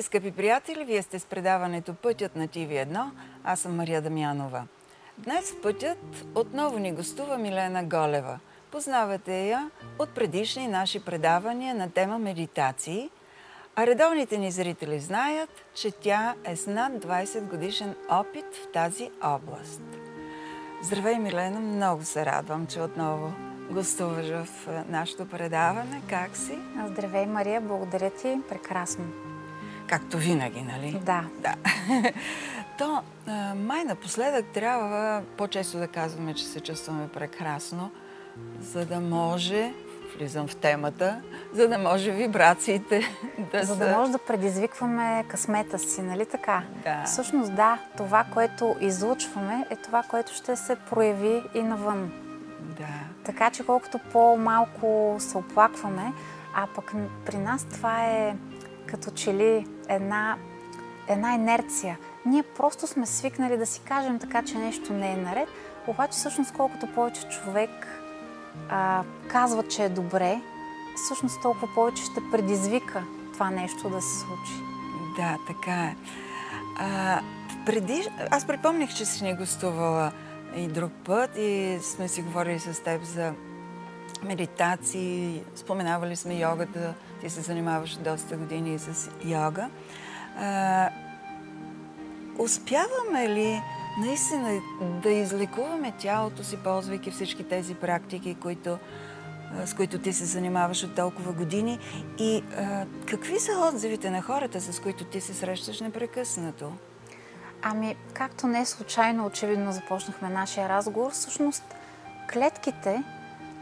Здравейте, скъпи приятели! Вие сте с предаването Пътят на ТВ1. Аз съм Мария Дамянова. Днес в Пътят отново ни гостува Милена Голева. Познавате я от предишни наши предавания на тема медитации, а редовните ни зрители знаят, че тя е с над 20 годишен опит в тази област. Здравей, Милена! Много се радвам, че отново гостуваш в нашето предаване. Как си? Здравей, Мария! Благодаря ти. Прекрасно. Както винаги, нали? Да. да. То, май напоследък трябва по-често да казваме, че се чувстваме прекрасно, за да може, влизам в темата, за да може вибрациите да За са... да може да предизвикваме късмета си, нали така? Да. Всъщност да, това, което излучваме, е това, което ще се прояви и навън. Да. Така че колкото по-малко се оплакваме, а пък при нас това е като че ли една, една инерция. Ние просто сме свикнали да си кажем така, че нещо не е наред, обаче всъщност колкото повече човек а, казва, че е добре, всъщност толкова повече ще предизвика това нещо да се случи. Да, така е. А, преди... Аз припомних, че си не гостувала и друг път и сме си говорили с теб за медитации, споменавали сме йогата, ти се занимаваш доста години с йога. А, успяваме ли наистина да излекуваме тялото си, ползвайки всички тези практики, които, с които ти се занимаваш от толкова години? И а, какви са отзивите на хората, с които ти се срещаш непрекъснато? Ами, както не случайно, очевидно започнахме нашия разговор, всъщност клетките,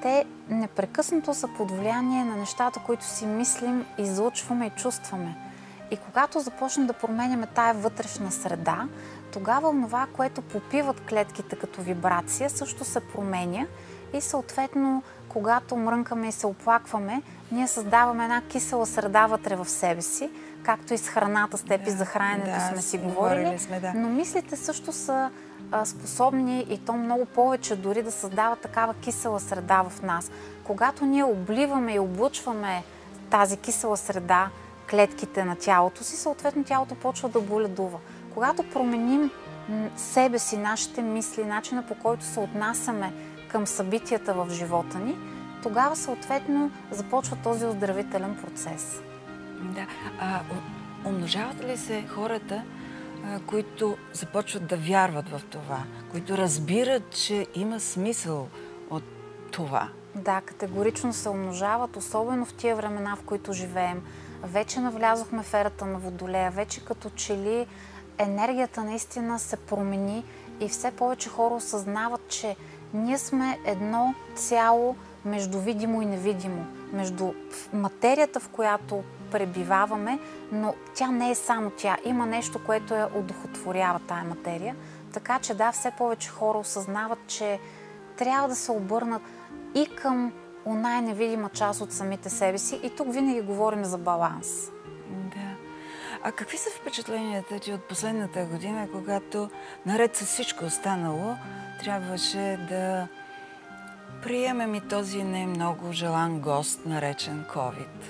те непрекъснато са под влияние на нещата, които си мислим, излучваме и чувстваме. И когато започнем да променяме тая вътрешна среда, тогава това, което попиват клетките като вибрация, също се променя и съответно, когато мрънкаме и се оплакваме, ние създаваме една кисела среда вътре в себе си, както и с храната, с теб да, и за храненето да, сме си говорили. Сме, да. Но мислите също са способни и то много повече дори да създават такава кисела среда в нас. Когато ние обливаме и облучваме тази кисела среда, клетките на тялото си, съответно тялото почва да боледува. Когато променим себе си, нашите мисли, начина по който се отнасяме към събитията в живота ни, тогава съответно започва този оздравителен процес. Да. А, умножават ли се хората, които започват да вярват в това, които разбират, че има смисъл от това? Да, категорично се умножават, особено в тия времена, в които живеем. Вече навлязохме в ерата на Водолея, вече като че ли енергията наистина се промени и все повече хора осъзнават, че ние сме едно цяло между видимо и невидимо, между материята, в която пребиваваме, но тя не е само тя. Има нещо, което я удохотворява тая материя. Така че да, все повече хора осъзнават, че трябва да се обърнат и към оная невидима част от самите себе си. И тук винаги говорим за баланс. Да. А какви са впечатленията ти от последната година, когато наред с всичко останало трябваше да приемем и този не много желан гост, наречен COVID?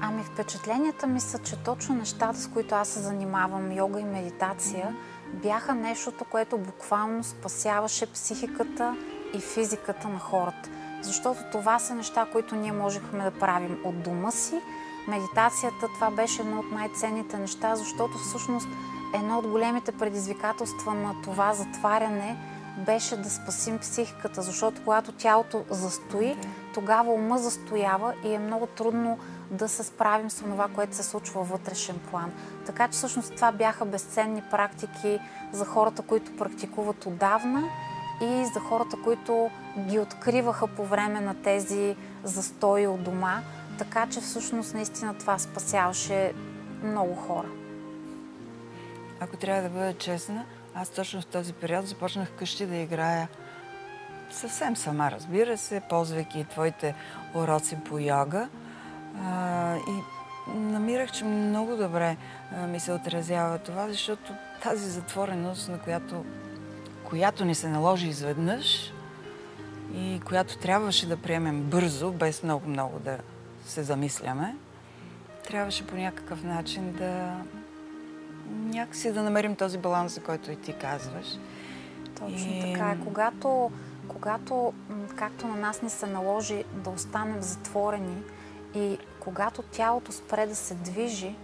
Ами впечатленията ми са, че точно нещата, с които аз се занимавам, йога и медитация, бяха нещото, което буквално спасяваше психиката и физиката на хората. Защото това са неща, които ние можехме да правим от дома си. Медитацията, това беше едно от най-ценните неща, защото всъщност едно от големите предизвикателства на това затваряне беше да спасим психиката, защото когато тялото застои, тогава ума застоява и е много трудно да се справим с това, което се случва във вътрешен план. Така че всъщност това бяха безценни практики за хората, които практикуват отдавна и за хората, които ги откриваха по време на тези застои от дома. Така че всъщност наистина това спасяваше много хора. Ако трябва да бъда честна, аз точно в този период започнах къщи да играя съвсем сама, разбира се, ползвайки твоите уроци по йога. А, и намирах, че много добре а, ми се отразява това, защото тази затвореност, на която, която ни се наложи изведнъж и която трябваше да приемем бързо, без много-много да се замисляме, трябваше по някакъв начин да някакси да намерим този баланс, за който и ти казваш. Точно и... така е. Когато, когато, както на нас ни се наложи да останем затворени и когато тялото спре да се движи,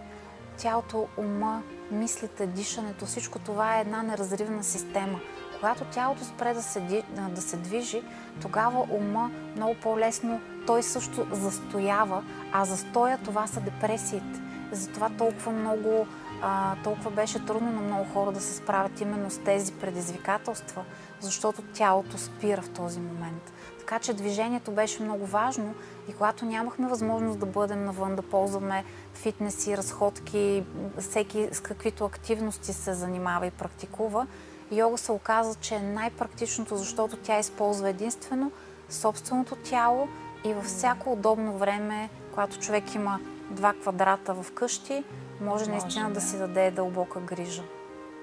тялото, ума, мислите, дишането, всичко това е една неразривна система. Когато тялото спре да се, да се движи, тогава ума много по-лесно той също застоява, а застоя това са депресиите. Затова толкова много, а, толкова беше трудно на много хора да се справят именно с тези предизвикателства, защото тялото спира в този момент. Така че движението беше много важно и когато нямахме възможност да бъдем навън, да ползваме фитнеси, разходки, всеки с каквито активности се занимава и практикува, йога се оказа, че е най-практичното, защото тя използва единствено собственото тяло и във всяко удобно време, когато човек има два квадрата в къщи, може, наистина да. да си даде дълбока грижа.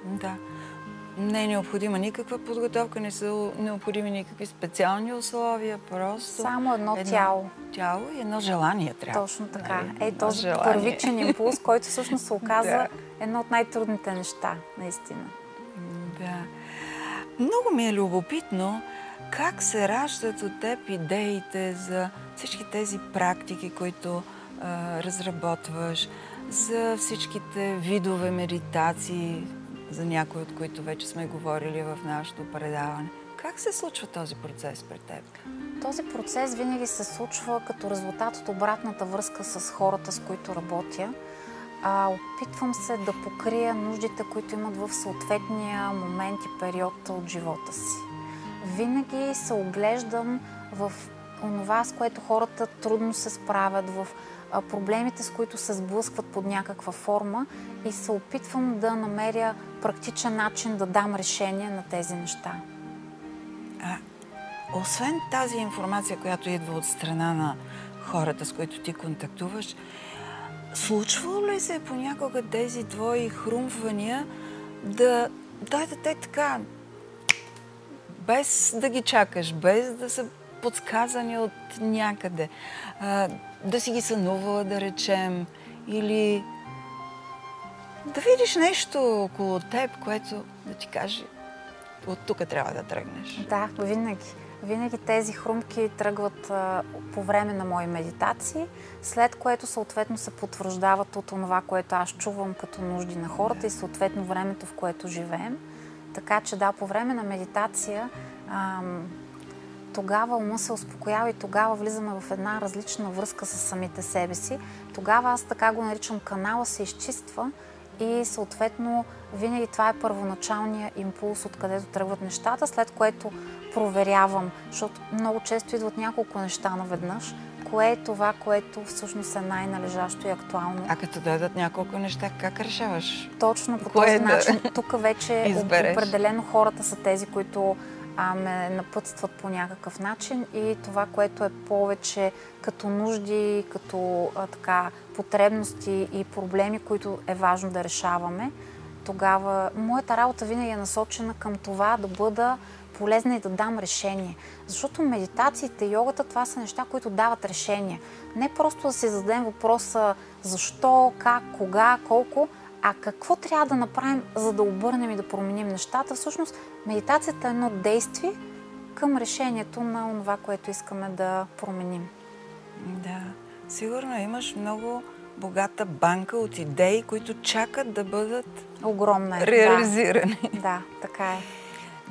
Да. Не е необходима никаква подготовка, не са необходими никакви специални условия, просто... Само едно, едно тяло. Тяло и едно желание трябва. Точно така. Нали? Е, този желание. първичен импулс, който всъщност се оказа да. едно от най-трудните неща, наистина. Да. Много ми е любопитно как се раждат от теб идеите за всички тези практики, които а, разработваш, за всичките видове медитации, за някои от които вече сме говорили в нашето предаване. Как се случва този процес пред теб? Този процес винаги се случва като резултат от обратната връзка с хората, с които работя. А, опитвам се да покрия нуждите, които имат в съответния момент и период от живота си. Винаги се оглеждам в онова, с което хората трудно се справят, в проблемите, с които се сблъскват под някаква форма и се опитвам да намеря практичен начин да дам решение на тези неща. А, освен тази информация, която идва от страна на хората, с които ти контактуваш, случва ли се понякога тези твои хрумвания да дойдат те така, без да ги чакаш, без да са подсказани от някъде. Да си ги сънувала, да речем, или да видиш нещо около теб, което да ти каже от тук трябва да тръгнеш. Да, винаги. Винаги тези хрумки тръгват а, по време на мои медитации, след което съответно се потвърждават от това, което аз чувам като нужди на хората да. и съответно времето, в което живеем. Така че да, по време на медитация ам, тогава ума се успокоява и тогава влизаме в една различна връзка с самите себе си. Тогава аз така го наричам канала се изчиства и съответно винаги това е първоначалният импулс, откъдето тръгват нещата, след което проверявам, защото много често идват няколко неща наведнъж, кое е това, което всъщност е най-належащо и актуално. А като дойдат няколко неща, как решаваш? Точно по кое този да начин. Тук вече избереш? определено хората са тези, които а, ме напътстват по някакъв начин и това, което е повече като нужди, като а, така, потребности и проблеми, които е важно да решаваме, тогава моята работа винаги е насочена към това да бъда полезна и да дам решение. Защото медитациите, йогата, това са неща, които дават решение. Не просто да си зададем въпроса защо, как, кога, колко, а какво трябва да направим, за да обърнем и да променим нещата? Всъщност, медитацията е едно действие към решението на това, което искаме да променим. Да, сигурно имаш много богата банка от идеи, които чакат да бъдат Огромна е, реализирани. Да, да, така е.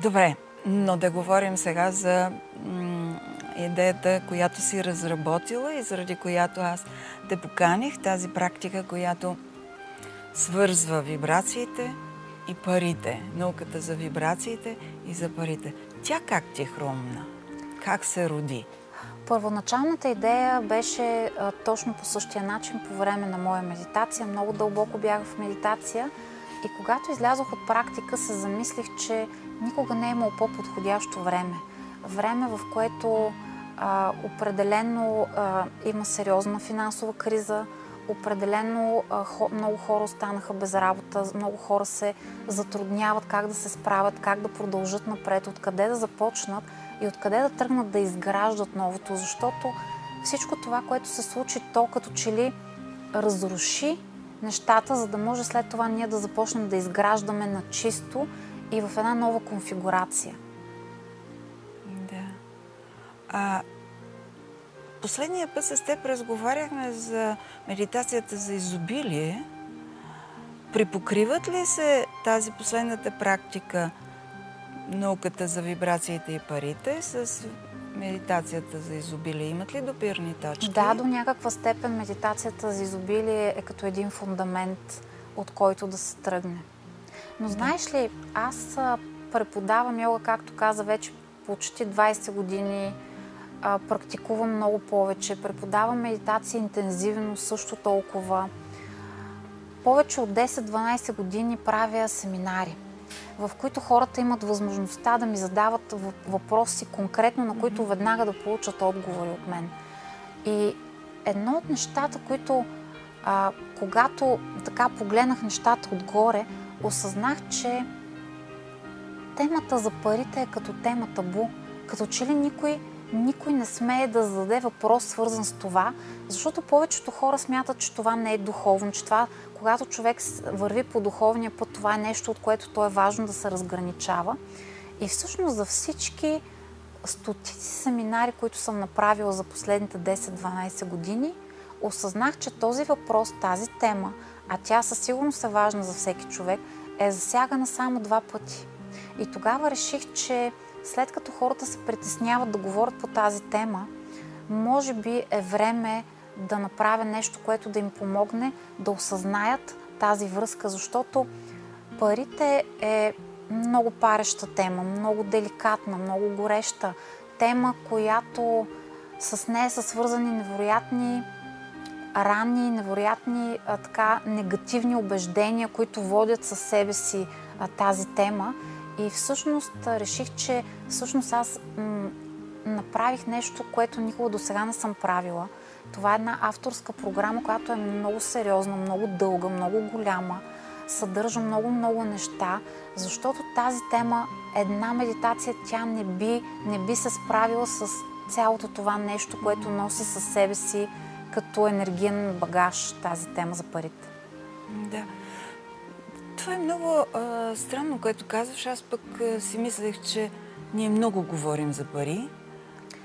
Добре, но да говорим сега за м- идеята, която си разработила и заради която аз те поканих, тази практика, която свързва вибрациите и парите. Науката за вибрациите и за парите. Тя как ти е хрумна? Как се роди? Първоначалната идея беше а, точно по същия начин по време на моя медитация. Много дълбоко бях в медитация и когато излязох от практика се замислих, че никога не е имало по-подходящо време. Време, в което а, определено а, има сериозна финансова криза, определено много хора останаха без работа, много хора се затрудняват как да се справят, как да продължат напред, откъде да започнат и откъде да тръгнат да изграждат новото, защото всичко това, което се случи, то като че ли разруши нещата, за да може след това ние да започнем да изграждаме на чисто и в една нова конфигурация. Да. А последния път с теб разговаряхме за медитацията за изобилие. Припокриват ли се тази последната практика, науката за вибрациите и парите, с медитацията за изобилие? Имат ли допирни точки? Да, до някаква степен медитацията за изобилие е като един фундамент, от който да се тръгне. Но знаеш ли, аз преподавам йога, както каза, вече почти 20 години. Практикувам много повече. Преподавам медитация интензивно, също толкова. Повече от 10-12 години правя семинари в които хората имат възможността да ми задават въпроси конкретно, на които веднага да получат отговори от мен. И едно от нещата, които а, когато така погледнах нещата отгоре, осъзнах, че темата за парите е като тема табу. Като че ли никой, никой не смее да зададе въпрос свързан с това, защото повечето хора смятат, че това не е духовно, че това когато човек върви по духовния път, това е нещо, от което то е важно да се разграничава. И всъщност за всички стотици семинари, които съм направила за последните 10-12 години, осъзнах, че този въпрос, тази тема, а тя със сигурност е важна за всеки човек, е засягана само два пъти. И тогава реших, че след като хората се притесняват да говорят по тази тема, може би е време да направя нещо, което да им помогне да осъзнаят тази връзка, защото парите е много пареща тема, много деликатна, много гореща тема, която с нея са свързани невероятни ранни, невероятни а, така негативни убеждения, които водят със себе си а, тази тема. И всъщност реших, че всъщност аз м- направих нещо, което никога до сега не съм правила – това е една авторска програма, която е много сериозна, много дълга, много голяма, съдържа много-много неща, защото тази тема, една медитация, тя не би, не би се справила с цялото това нещо, което носи със себе си като енергиен багаж тази тема за парите. Да. Това е много а, странно, което казваш. Аз пък а, си мислех, че ние много говорим за пари,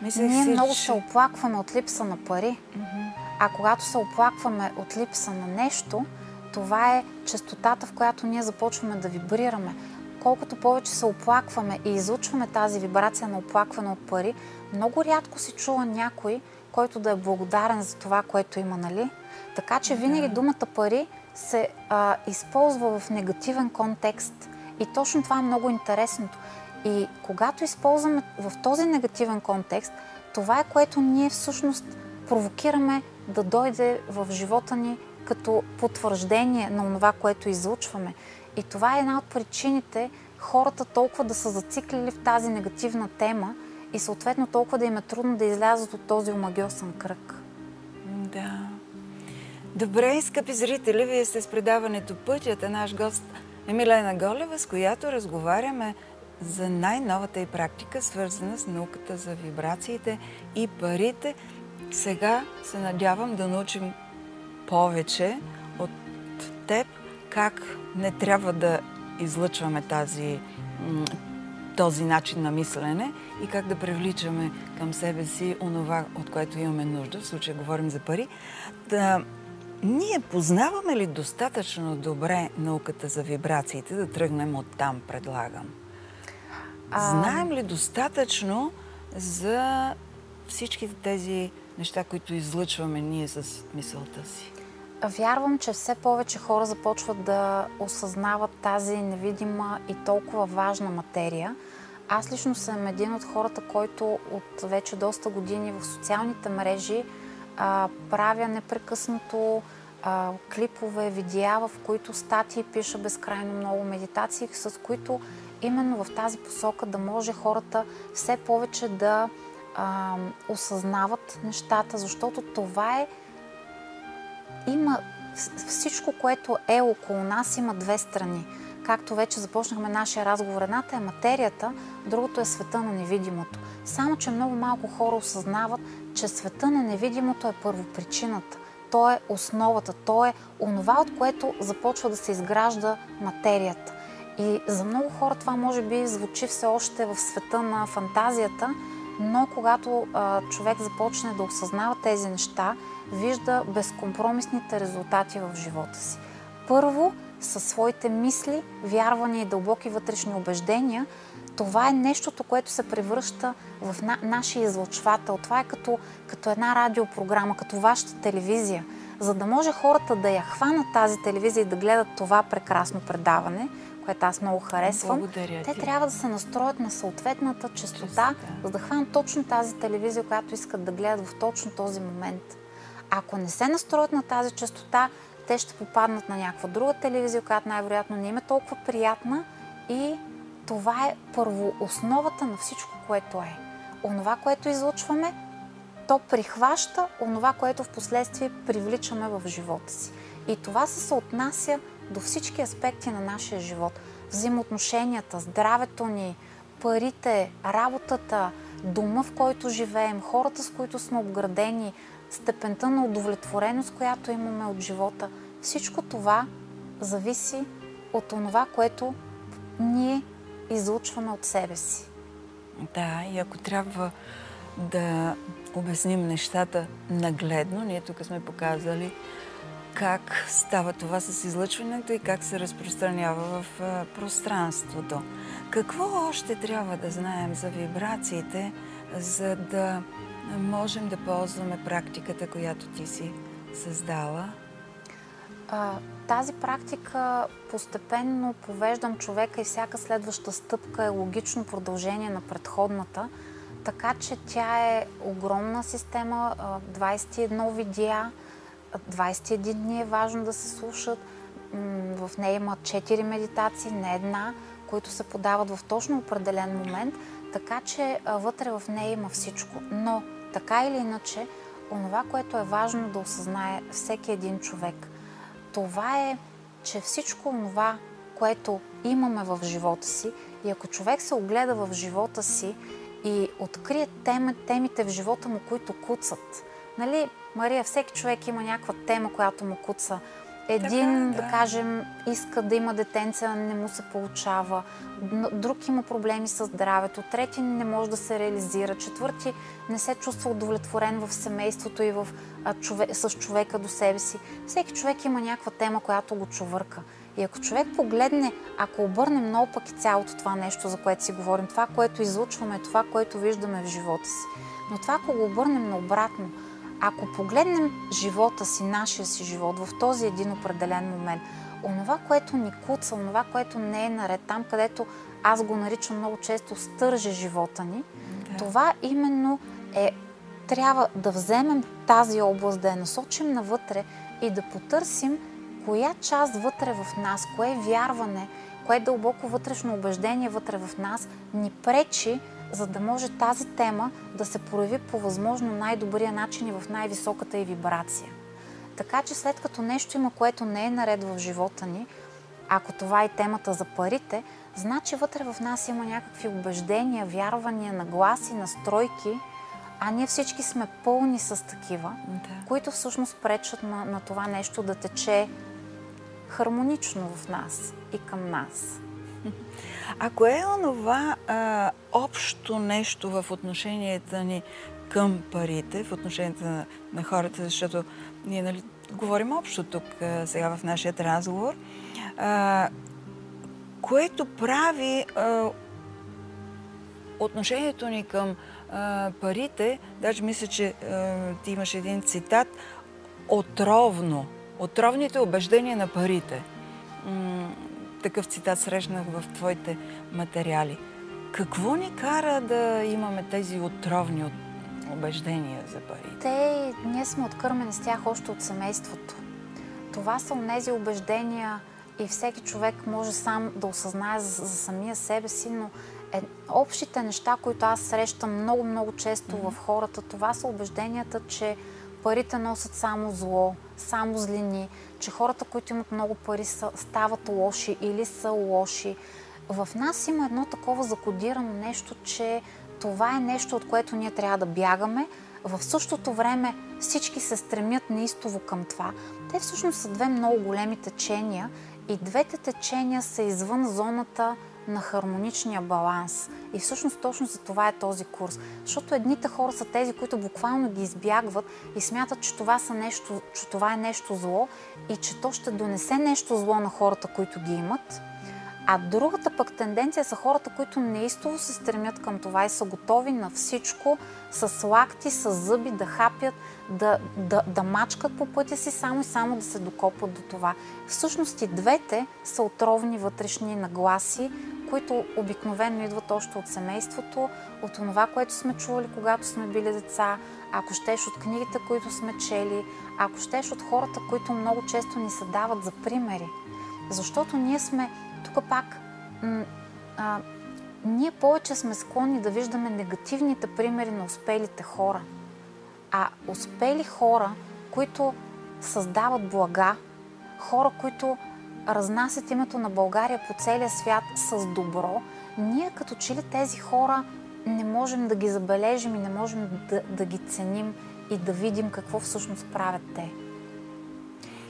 Мислех Ние си, много че... се оплакваме от липса на пари. Mm-hmm. А когато се оплакваме от липса на нещо, това е частотата, в която ние започваме да вибрираме. Колкото повече се оплакваме и излучваме тази вибрация на оплакване от пари, много рядко си чува някой, който да е благодарен за това, което има, нали? Така че винаги думата пари се а, използва в негативен контекст. И точно това е много интересното. И когато използваме в този негативен контекст, това е което ние всъщност провокираме да дойде в живота ни като потвърждение на това, което излучваме. И това е една от причините хората толкова да са зациклили в тази негативна тема и съответно толкова да им е трудно да излязат от този омагиосен кръг. Да. Добре, скъпи зрители, вие сте с предаването Пътята. Наш гост е Милена Голева, с която разговаряме за най-новата и практика, свързана с науката за вибрациите и парите. Сега се надявам да научим повече от теб как не трябва да излъчваме тази, този начин на мислене и как да привличаме към себе си онова, от което имаме нужда. В случая говорим за пари. Да, ние познаваме ли достатъчно добре науката за вибрациите да тръгнем от там, предлагам? А... Знаем ли достатъчно за всичките тези неща, които излъчваме ние с мисълта си? Вярвам, че все повече хора започват да осъзнават тази невидима и толкова важна материя. Аз лично съм един от хората, който от вече доста години в социалните мрежи а, правя непрекъснато а, клипове, видеа, в които статии пиша безкрайно много медитации, с които именно в тази посока да може хората все повече да а, осъзнават нещата, защото това е има всичко, което е около нас, има две страни. Както вече започнахме нашия разговор, едната е материята, другото е света на невидимото. Само, че много малко хора осъзнават, че света на невидимото е първопричината. то е основата, то е онова, от което започва да се изгражда материята. И за много хора това може би звучи все още в света на фантазията, но когато а, човек започне да осъзнава тези неща, вижда безкомпромисните резултати в живота си. Първо, със своите мисли, вярвания и дълбоки вътрешни убеждения, това е нещото, което се превръща в на, нашия излъчвател. Това е като, като една радиопрограма, като вашата телевизия. За да може хората да я хванат тази телевизия и да гледат това прекрасно предаване, което аз много харесвам, Благодаря те ти. трябва да се настроят на съответната частота, Частота. за да хванат точно тази телевизия, която искат да гледат в точно този момент. Ако не се настроят на тази частота, те ще попаднат на някаква друга телевизия, която най-вероятно не им е толкова приятна и това е първо основата на всичко, което е. Онова, което излъчваме, то прихваща онова, което в последствие привличаме в живота си. И това се съотнася до всички аспекти на нашия живот. Взаимоотношенията, здравето ни, парите, работата, дома, в който живеем, хората, с които сме обградени, степента на удовлетвореност, която имаме от живота. Всичко това зависи от това, което ние излучваме от себе си. Да, и ако трябва да обясним нещата нагледно, ние тук сме показали как става това с излъчването и как се разпространява в пространството. Какво още трябва да знаем за вибрациите, за да можем да ползваме практиката, която ти си създала? А, тази практика постепенно повеждам човека и всяка следваща стъпка е логично продължение на предходната, така че тя е огромна система, а, 21 видеа, а, 21 дни е важно да се слушат. В нея има 4 медитации, не една, които се подават в точно определен момент, така че вътре в нея има всичко. Но така или иначе, онова, което е важно да осъзнае всеки един човек – това е, че всичко това, което имаме в живота си, и ако човек се огледа в живота си и открие тема, темите в живота му, които куцат. Нали, Мария, всеки човек има някаква тема, която му куца. Един, Така, да. да. кажем, иска да има детенце, а не му се получава. Друг има проблеми с здравето. Трети не може да се реализира. Четвърти не се чувства удовлетворен в семейството и в, а, чове, с човека до себе си. Всеки човек има някаква тема, която го чувърка. И ако човек погледне, ако обърнем много пък и цялото това нещо, за което си говорим, това, което излучваме, това, което виждаме в живота си. Но това, ако го обърнем наобратно, ако погледнем живота си, нашия си живот в този един определен момент, онова, което ни куца, онова, което не е наред, там където аз го наричам много често стърже живота ни, Да. това именно е, трябва да вземем тази област, да я насочим навътре и да потърсим коя част вътре в нас, кое вярване, кое дълбоко вътрешно убеждение вътре в нас ни пречи, за да може тази тема да се прояви по възможно най-добрия начин и в най-високата и вибрация. Така че след като нещо има, което не е наред в живота ни, ако това е темата за парите, значи вътре в нас има някакви убеждения, вярвания, нагласи, настройки, а ние всички сме пълни с такива, Да. които всъщност пречат на, на това нещо да тече хармонично в нас и към нас. А кое е онова а, общо нещо в отношенията ни към парите, в отношенията на, на хората, защото ние нали, говорим общо тук а, сега в нашия разговор, а, което прави а, отношението ни към а, парите, даже мисля, че а, ти имаш един цитат, отровно, отровните убеждения на парите. Такъв цитат срещнах в твоите материали. Какво ни кара да имаме тези отровни от- убеждения за парите? Те, ние сме откърмени с тях още от семейството. Това са онези убеждения и всеки човек може сам да осъзнае за, за самия себе си, но е, общите неща, които аз срещам много-много често в хората, това са убежденията, че парите носят само зло, само злини, че хората, които имат много пари, са, стават лоши или са лоши. В нас има едно такова закодирано нещо, че това е нещо, от което ние трябва да бягаме, в същото време всички се стремят неистово към това. Те всъщност са две много големи течения и двете течения са извън зоната на хармоничния баланс. И всъщност точно за това е този курс. Защото едните хора са тези, които буквално ги избягват и смятат, че това, са нещо, че това е нещо зло и че то ще донесе нещо зло на хората, които ги имат. А другата пък тенденция са хората, които неистово се стремят към това и са готови на всичко, с лакти, с зъби да хапят, да, да, да мачкат по пътя си, само и само да се докопат до това. Всъщност и двете са отровни вътрешни нагласи, които обикновено идват още от семейството, от това, което сме чували, когато сме били деца, ако щеш от книгите, които сме чели, ако щеш от хората, които много често ни се дават за примери. Защото ние сме тук пак а, ние повече сме склонни да виждаме негативните примери на успелите хора. А успели хора, които създават блага, хора, които разнасят името на България по целия свят с добро, ние като че ли тези хора не можем да ги забележим и не можем да, да ги ценим и да видим какво всъщност правят те.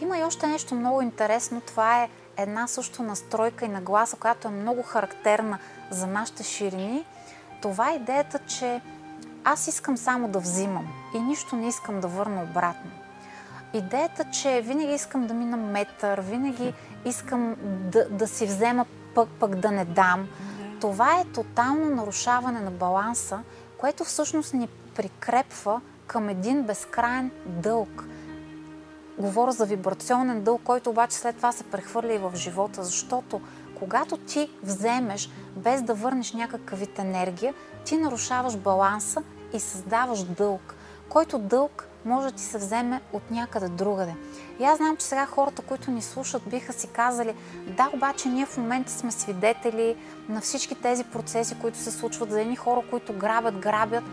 Има и още нещо много интересно. Това е една също настройка и нагласа, която е много характерна за нашите ширини. Това е идеята, че аз искам само да взимам и нищо не искам да върна обратно. Идеята, че винаги искам да мина метър, винаги искам да, да си взема пък, пък да не дам. Това е тотално нарушаване на баланса, което всъщност ни прикрепва към един безкрайен дълг. Говоря за вибрационен дълг, който обаче след това се прехвърля и в живота, защото когато ти вземеш без да върнеш някакъв вид енергия, ти нарушаваш баланса и създаваш дълг, който дълг може да ти се вземе от някъде другаде. И аз знам, че сега хората, които ни слушат, биха си казали, да, обаче ние в момента сме свидетели на всички тези процеси, които се случват за едни хора, които грабят, грабят.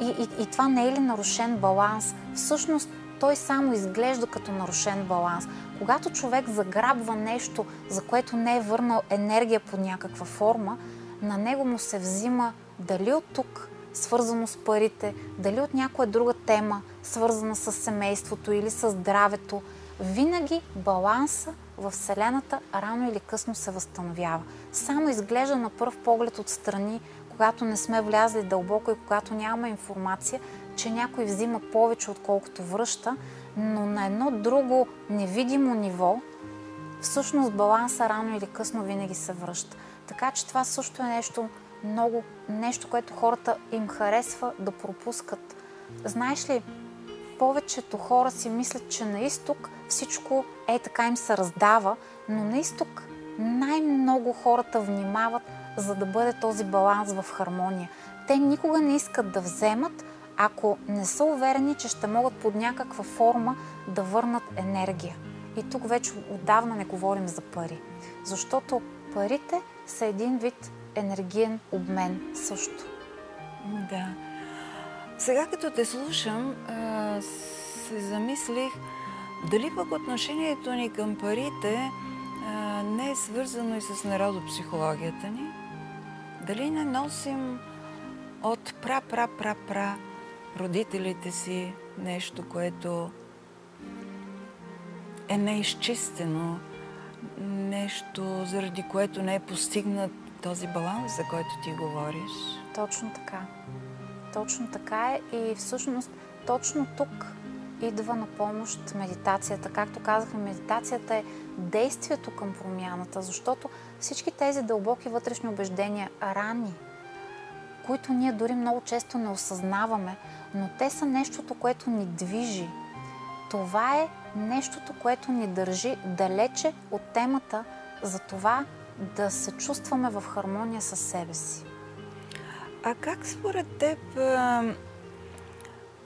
И, и, и това не е ли нарушен баланс? Всъщност, той само изглежда като нарушен баланс. Когато човек заграбва нещо, за което не е върнал енергия под някаква форма, на него му се взима дали от тук, свързано с парите, дали от някоя друга тема, свързана с семейството или с здравето, винаги баланса в Вселената рано или късно се възстановява. Само изглежда на първ поглед отстрани, когато не сме влязли дълбоко и когато нямаме информация, че някой взима повече, отколкото връща, но на едно друго невидимо ниво, всъщност баланса рано или късно винаги се връща. Така че това също е нещо много, нещо, което хората им харесва да пропускат. Знаеш ли, повечето хора си мислят, че на изток всичко е така им се раздава, но на изток най-много хората внимават, за да бъде този баланс в хармония. Те никога не искат да вземат, ако не са уверени, че ще могат под някаква форма да върнат енергия. И тук вече отдавна не говорим за пари. Защото парите са един вид енергиен обмен също. Да. Сега като те слушам, се замислих дали пък отношението ни към парите не е свързано и с народопсихологията ни. Дали не носим от пра-пра-пра-пра родителите си нещо, което е неизчистено, нещо, заради което не е постигнат този баланс, за който ти говориш. Точно така. Точно така е и всъщност точно тук идва на помощ медитацията. Както казахме, медитацията е действието към промяната, защото всички тези дълбоки вътрешни убеждения, рани, които ние дори много често не осъзнаваме, но те са нещото, което ни движи. Това е нещото, което ни държи далече от темата за това да се чувстваме в хармония с себе си. А как според теб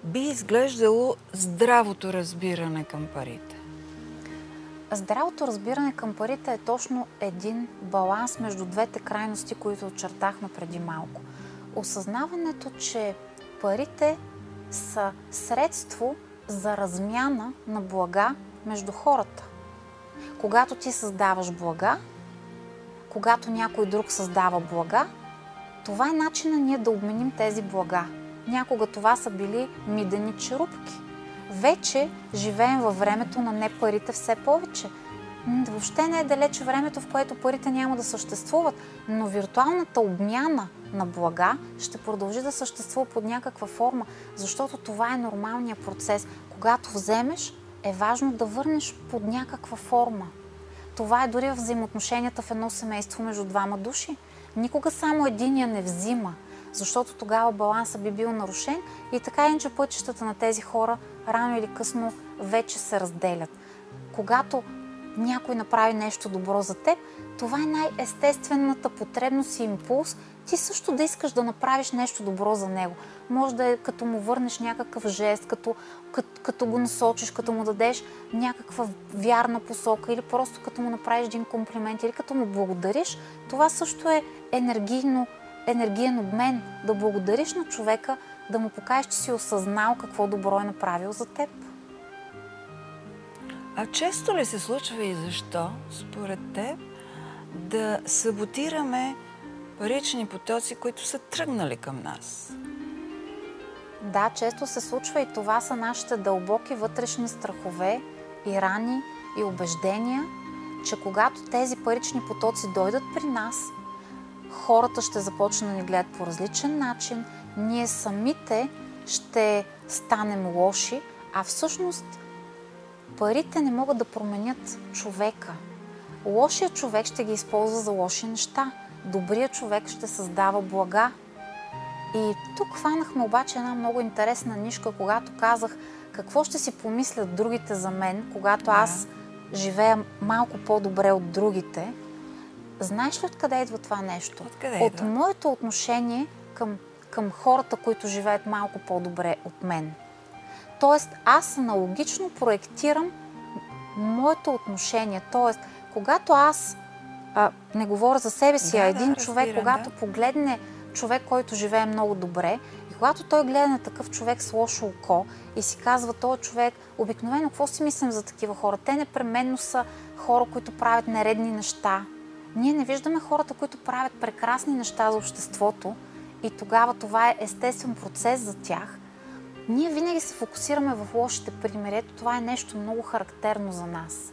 би изглеждало здравото разбиране към парите? Здравото разбиране към парите е точно един баланс между двете крайности, които очертахме преди малко. Осъзнаването, че парите са средство за размяна на блага между хората. Когато ти създаваш блага, когато някой друг създава блага, това е начина ние да обменим тези блага. някога това са били мидени черупки. Вече живеем във времето на не парите все повече. Въобще не е далече времето, в което парите няма да съществуват, но виртуалната обмяна на блага ще продължи да съществува под някаква форма, защото това е нормалният процес. Когато вземеш, е важно да върнеш под някаква форма. Това е дори в взаимоотношенията в едно семейство между двама души. Никога само единия не взима, защото тогава баланса би бил нарушен и така иначе пътищата на тези хора рано или късно вече се разделят. Когато някой направи нещо добро за теб, това е най-естествената потребност и импулс, ти също да искаш да направиш нещо добро за него. Може да е като му върнеш някакъв жест, като, като, като го насочиш, като му дадеш някаква вярна посока или просто като му направиш един комплимент или като му благодариш. Това също е енергийно, енергиен обмен. Да благодариш на човека, да му покажеш, че си осъзнал какво добро е направил за теб. А често ли се случва и защо, според теб, да саботираме парични потоци, които са тръгнали към нас? Да, често се случва и това са нашите дълбоки вътрешни страхове и рани и убеждения, че когато тези парични потоци дойдат при нас, хората ще започнат да ни гледат по различен начин, ние самите ще станем лоши, а всъщност парите не могат да променят човека. Лошият човек ще ги използва за лоши неща. Добрият човек ще създава блага. И тук хванахме обаче една много интересна нишка, когато казах какво ще си помислят другите за мен, когато аз живея малко по-добре от другите. Знаеш ли откъде идва това нещо? Откъде идва? От моето отношение към, към хората, които живеят малко по-добре от мен. Тоест, аз аналогично проектирам моето отношение. Тоест, когато аз а, не говоря за себе си, да, а един да, човек, разбирам, когато да. погледне човек, който живее много добре, и когато той гледа на такъв човек с лошо око и си казва, този човек, обикновено, какво си мислим за такива хора? Те непременно са хора, които правят нередни неща. Ние не виждаме хората, които правят прекрасни неща за обществото и тогава това е естествен процес за тях. Ние винаги се фокусираме в лошите примери. Ето това е нещо много характерно за нас.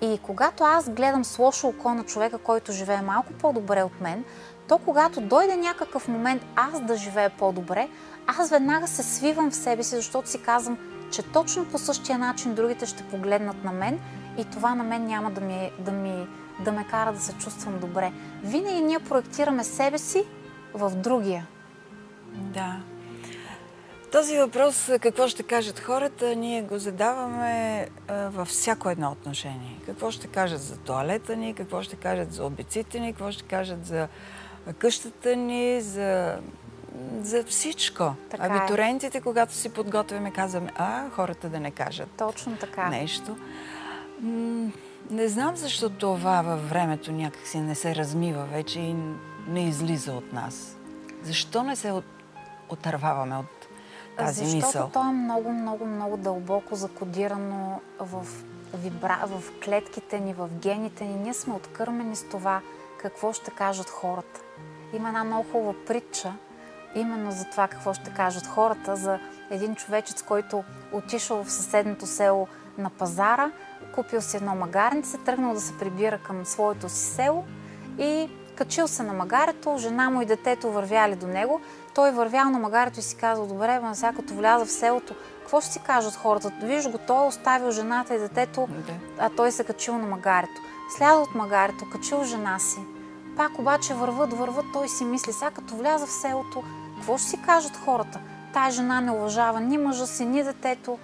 И когато аз гледам с лошо око на човека, който живее малко по-добре от мен, то когато дойде някакъв момент аз да живея по-добре, аз веднага се свивам в себе си, защото си казвам, че точно по същия начин другите ще погледнат на мен и това на мен няма да ми, да ми да ме кара да се чувствам добре. Винаги ние проектираме себе си в другия. Да. Този въпрос, какво ще кажат хората, ние го задаваме във всяко едно отношение. Какво ще кажат за туалета ни, какво ще кажат за обиците ни, какво ще кажат за къщата ни, за, за всичко. Така е. Абитурентите, когато си подготвяме, казваме, а, хората да не кажат Точно така. нещо. Не знам защо това във времето някакси не се размива вече и не излиза от нас. Защо не се от... отърваваме от тази Защото мисъл? Защото то е много, много, много дълбоко закодирано в, вибра... в клетките ни, в гените ни. Ние сме откърмени с това какво ще кажат хората. Има една много хубава притча, именно за това какво ще кажат хората, за един човечец, който отишъл в съседното село на пазара, купил си едно магарнице, тръгнал да се прибира към своето си село и качил се на магарето, жена му и детето вървяли до него. Той вървял на магарето и си казал, добре, ма сега като вляза в селото, какво ще си кажат хората? Виж го, той е оставил жената и детето, а той се качил на магарето. Сляза от магарето, качил жена си. Пак обаче върват, върват, той си мисли, сега като вляза в селото, какво ще си кажат хората? Тая жена не уважава ни мъжа си, ни детето.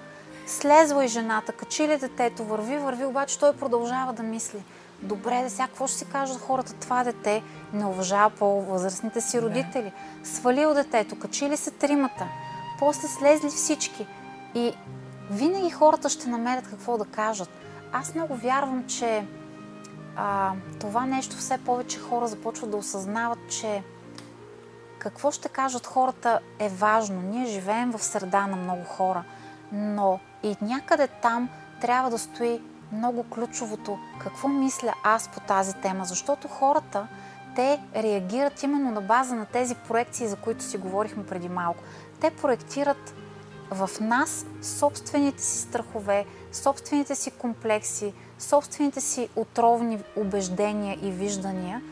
Слезва и жената, качи ли детето, върви, върви, обаче той продължава да мисли. Добре, да сега какво ще си кажат хората? Това дете не уважава по-възрастните си родители. Свалил детето, качили се тримата. После слезли всички. И винаги хората ще намерят какво да кажат. Аз много вярвам, че а, това нещо все повече хора започват да осъзнават, че какво ще кажат хората е важно. Ние живеем в среда на много хора, но и някъде там трябва да стои много ключовото какво мисля аз по тази тема, защото хората те реагират именно на база на тези проекции, за които си говорихме преди малко. Те проектират в нас собствените си страхове, собствените си комплекси, собствените си отровни убеждения и виждания.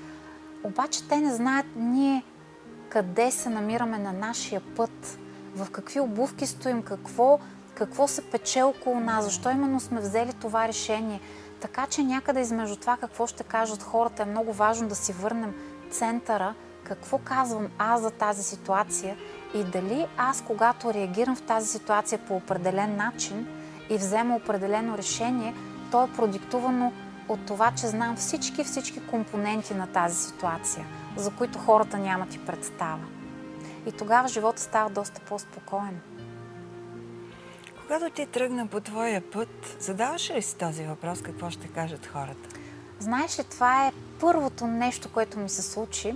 Обаче те не знаят ние къде се намираме на нашия път, в какви обувки стоим, какво, какво се пече около нас, защо именно сме взели това решение. Така че някъде измежду това какво ще кажат хората е много важно да си върнем центъра, какво казвам аз за тази ситуация и дали аз, когато реагирам в тази ситуация по определен начин и взема определено решение, то е продиктувано от това, че знам всички, всички компоненти на тази ситуация, за които хората нямат и представа. И тогава живота става доста по-спокоен. Когато ти тръгна по твоя път, задаваш ли си този въпрос, какво ще кажат хората? Знаеш ли, това е първото нещо, което ми се случи.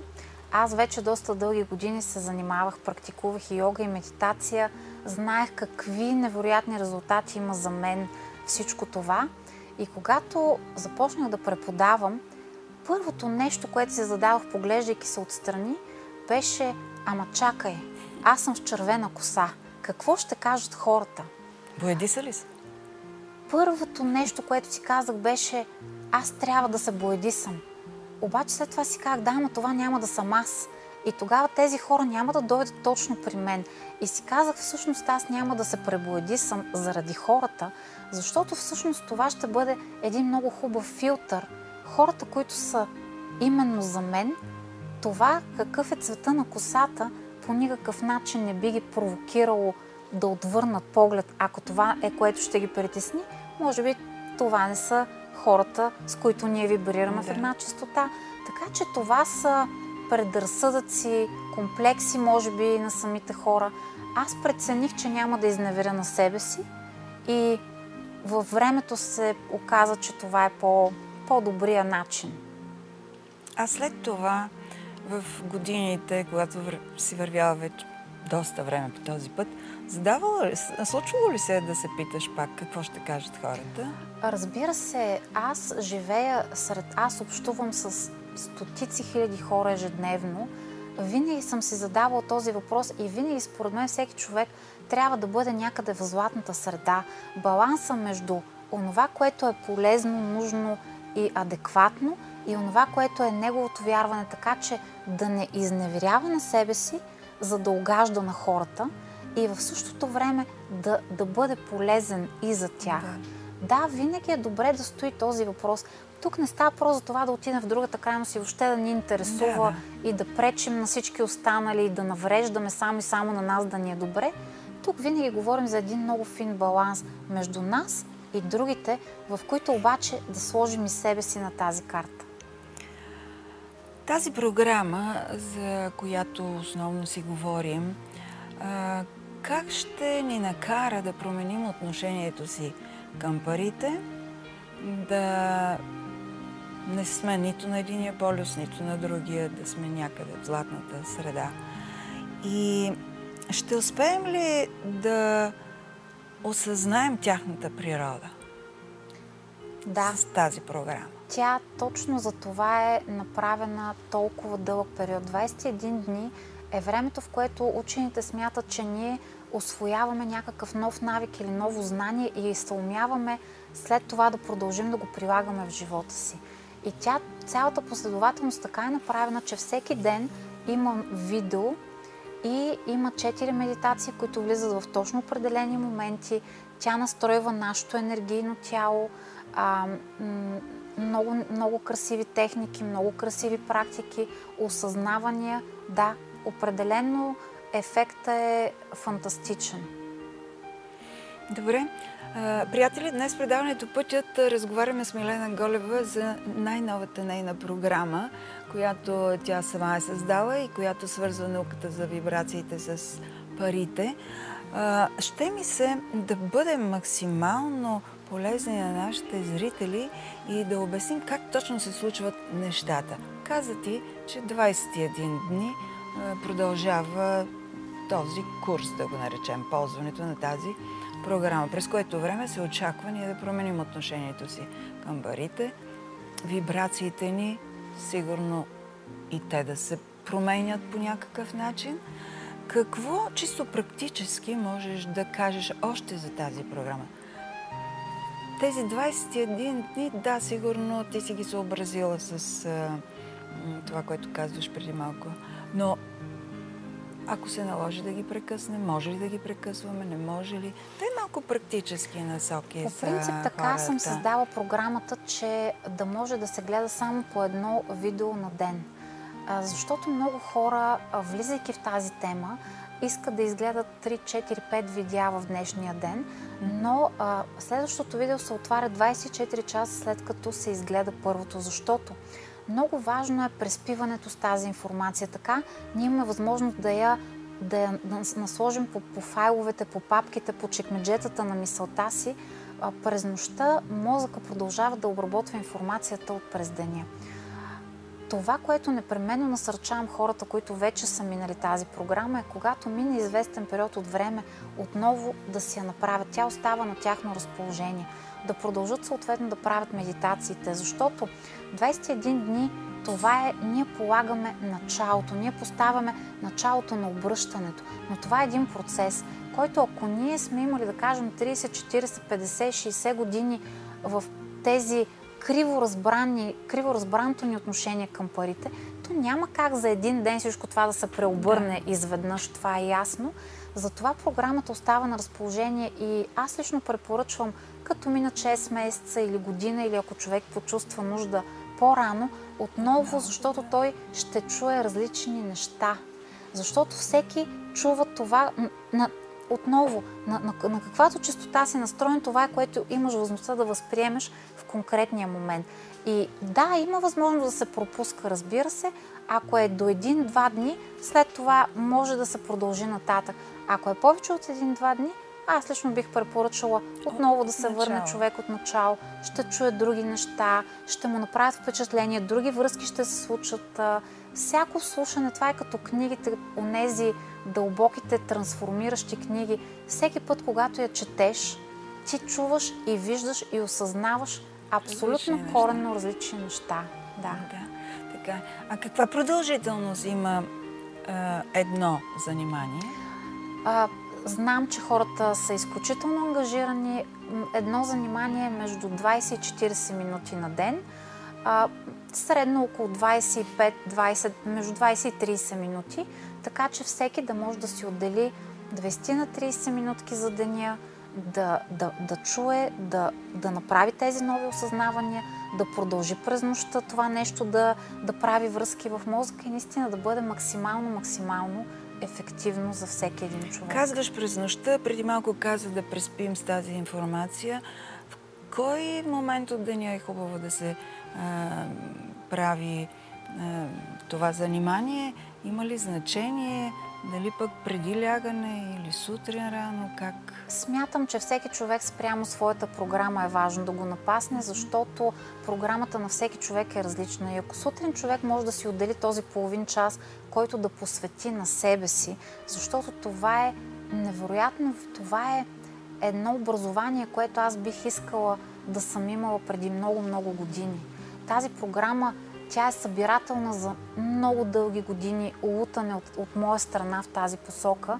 Аз вече доста дълги години се занимавах, практикувах и йога и медитация. Знаех какви невероятни резултати има за мен всичко това. И когато започнах да преподавам, първото нещо, което се задавах, поглеждайки се отстрани, беше Ама чакай, аз съм с червена коса. Какво ще кажат хората? Боядиса ли се? Първото нещо, което си казах беше аз трябва да се боядисам. Обаче след това си казах, да, но това няма да съм аз. И тогава тези хора няма да дойдат точно при мен. И си казах, всъщност аз няма да се пребоядисам заради хората, защото всъщност това ще бъде един много хубав филтър. Хората, които са именно за мен, това какъв е цвета на косата, по никакъв начин не би ги провокирало да отвърнат поглед, ако това е което ще ги притесни, може би това не са хората, с които ние вибрираме да. в една частота. Така че това са предразсъдъци, комплекси, може би, на самите хора. Аз прецених, че няма да изневеря на себе си и във времето се оказа, че това е по, по-добрия начин. А след това, в годините, когато си вървяла вече доста време по този път, задавало ли, случвало ли се да се питаш пак какво ще кажат хората? Разбира се, аз живея сред... Аз общувам с стотици хиляди хора ежедневно. Винаги съм си задавал този въпрос и винаги според мен всеки човек трябва да бъде някъде в златната среда. Баланса между онова, което е полезно, нужно и адекватно и онова, което е неговото вярване, така че да не изневерява на себе си, за да огажда на хората и в същото време да, да бъде полезен и за тях. Да. да, винаги е добре да стои този въпрос. Тук не става просто за това да отидем в другата крайност и въобще да ни интересува да, да. и да пречим на всички останали и да навреждаме само и само на нас да ни е добре. Тук винаги говорим за един много фин баланс между нас и другите, в които обаче да сложим и себе си на тази карта. Тази програма, за която основно си говорим, как ще ни накара да променим отношението си към парите, да не сме нито на единия полюс, нито на другия, да сме някъде в златната среда. И ще успеем ли да осъзнаем тяхната природа? Да. С тази програма. Тя точно за това е направена толкова дълъг период. 21 дни е времето, в което учените смятат, че ние освояваме някакъв нов навик или ново знание и се умяваме след това да продължим да го прилагаме в живота си. И тя, цялата последователност така е направена, че всеки ден има видео и има четири медитации, които влизат в точно определени моменти. Тя настройва нашето енергийно тяло, а, много, много красиви техники, много красиви практики, осъзнавания. Да, определено ефектът е фантастичен. Добре. Приятели, днес в предаването Пътят разговаряме с Милена Голева за най-новата нейна програма, която тя сама е създала и която свързва науката за вибрациите с парите. Ще ми се да бъдем максимално полезни на нашите зрители и да обясним как точно се случват нещата. Каза ти, че 21 дни продължава този курс, да го наречем, ползването на тази програма, през което време се очаква ние да променим отношението си към парите. Вибрациите ни сигурно и те да се променят по някакъв начин. Какво чисто практически можеш да кажеш още за тази програма? Тези 21 дни, да, сигурно ти си ги съобразила с а, това, което казваш преди малко. Но ако се наложи да ги прекъснем, може ли да ги прекъсваме, не може ли? Те малко практически насоки По принцип така хората. съм създала програмата, че да може да се гледа само по едно видео на ден. Защото много хора, влизайки в тази тема, искат да изгледат 3, 4, 5 видеа в днешния ден, но а, следващото видео се отваря 24 часа след като се изгледа първото, защото много важно е преспиването с тази информация. Така ние имаме възможност да я да я насложим по, по файловете, по папките, по чекмеджетата на мисълта си, а, през нощта мозъка продължава да обработва информацията от през деня. Това, което непременно насърчавам хората, които вече са минали тази програма, е когато мине известен период от време, отново да си я направят. Тя остава на тяхно разположение. Да продължат съответно да правят медитациите, защото 21 дни това е, ние полагаме началото, ние поставяме началото на обръщането. Но това е един процес, който ако ние сме имали, да кажем, 30, 40, 50, 60 години в тези криво, разбрани, криво разбраното ни отношение към парите, то няма как за един ден всичко това да се преобърне да. изведнъж, това е ясно. Затова програмата остава на разположение и аз лично препоръчвам, като мина 6 месеца или година, или ако човек почувства нужда по-рано, отново, защото той ще чуе различни неща. Защото всеки чува това на, отново, на, на, на каквато частота си настроен, това е което имаш възможността да възприемеш в конкретния момент. И да, има възможност да се пропуска, разбира се, ако е до един-два дни, след това може да се продължи нататък. Ако е повече от един-два дни, аз лично бих препоръчала отново да се върне човек от начало, ще чуе други неща, ще му направят впечатление, други връзки ще се случат. Всяко слушане, това е като книгите, онези дълбоките, трансформиращи книги. Всеки път, когато я четеш, ти чуваш и виждаш и осъзнаваш абсолютно коренно различни неща. Да. да. Така. А каква продължителност има а, едно занимание? А, Знам, че хората са изключително ангажирани. Едно занимание е между 20 и 40 минути на ден. А, средно около 25-20, между 20 и 30 минути, така че всеки да може да си отдели 20 на 30 минутки за деня, да, да, да чуе, да, да направи тези нови осъзнавания, да продължи през нощта това нещо, да, да прави връзки в мозъка и наистина да бъде максимално, максимално ефективно за всеки един човек. Казваш през нощта, преди малко каза да преспим с тази информация. В кой момент от деня е хубаво да се а, прави а, това занимание? Има ли значение? Дали пък преди лягане или сутрин рано? Как? Смятам, че всеки човек спрямо своята програма е важно да го напасне, защото програмата на всеки човек е различна. И ако сутрин човек може да си отдели този половин час, който да посвети на себе си, защото това е невероятно, това е едно образование, което аз бих искала да съм имала преди много-много години. Тази програма тя е събирателна за много дълги години, улутане от, от моя страна в тази посока.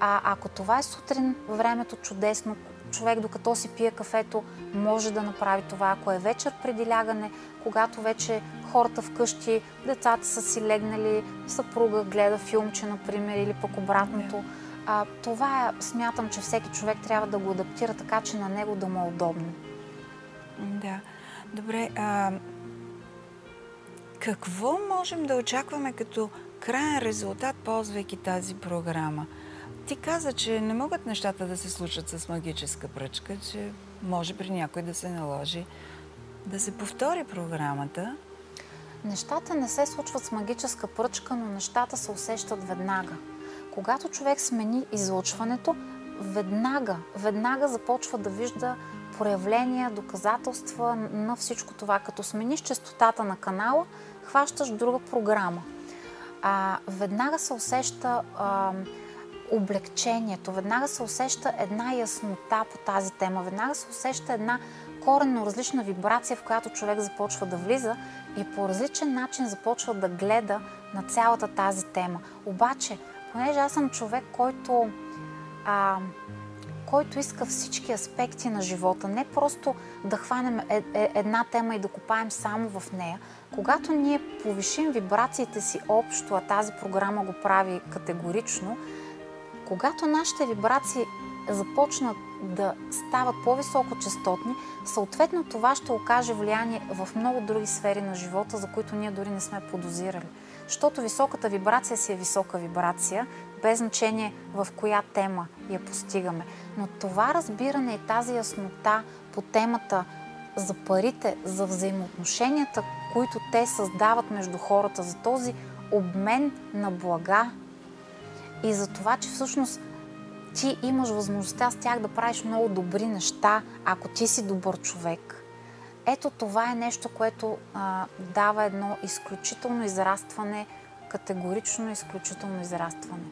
А ако това е сутрин, времето чудесно, човек докато си пие кафето може да направи това. Ако е вечер преди лягане, когато вече хората вкъщи, децата са си легнали, съпруга гледа филмче, например, или пък обратното. А, това е, смятам, че всеки човек трябва да го адаптира така, че на него да му е удобно. Да. Добре, а, какво можем да очакваме като крайен резултат, ползвайки тази програма? Ти каза, че не могат нещата да се случат с магическа пръчка, че може при някой да се наложи да се повтори програмата. Нещата не се случват с магическа пръчка, но нещата се усещат веднага. Когато човек смени излъчването, веднага, веднага започва да вижда проявления, доказателства на всичко това. Като смениш частотата на канала, хващаш друга програма. А, веднага се усеща а, облегчението, веднага се усеща една яснота по тази тема, веднага се усеща една коренно различна вибрация, в която човек започва да влиза и по различен начин започва да гледа на цялата тази тема. Обаче, понеже аз съм човек, който, а, който иска всички аспекти на живота, не просто да хванем е, е, една тема и да копаем само в нея, когато ние повишим вибрациите си общо, а тази програма го прави категорично, когато нашите вибрации започнат да стават по-високочастотни, съответно това ще окаже влияние в много други сфери на живота, за които ние дори не сме подозирали. Защото високата вибрация си е висока вибрация, без значение в коя тема я постигаме. Но това разбиране и тази яснота по темата за парите, за взаимоотношенията, които те създават между хората, за този обмен на блага и за това, че всъщност ти имаш възможността с тях да правиш много добри неща, ако ти си добър човек. Ето това е нещо, което а, дава едно изключително израстване, категорично изключително израстване.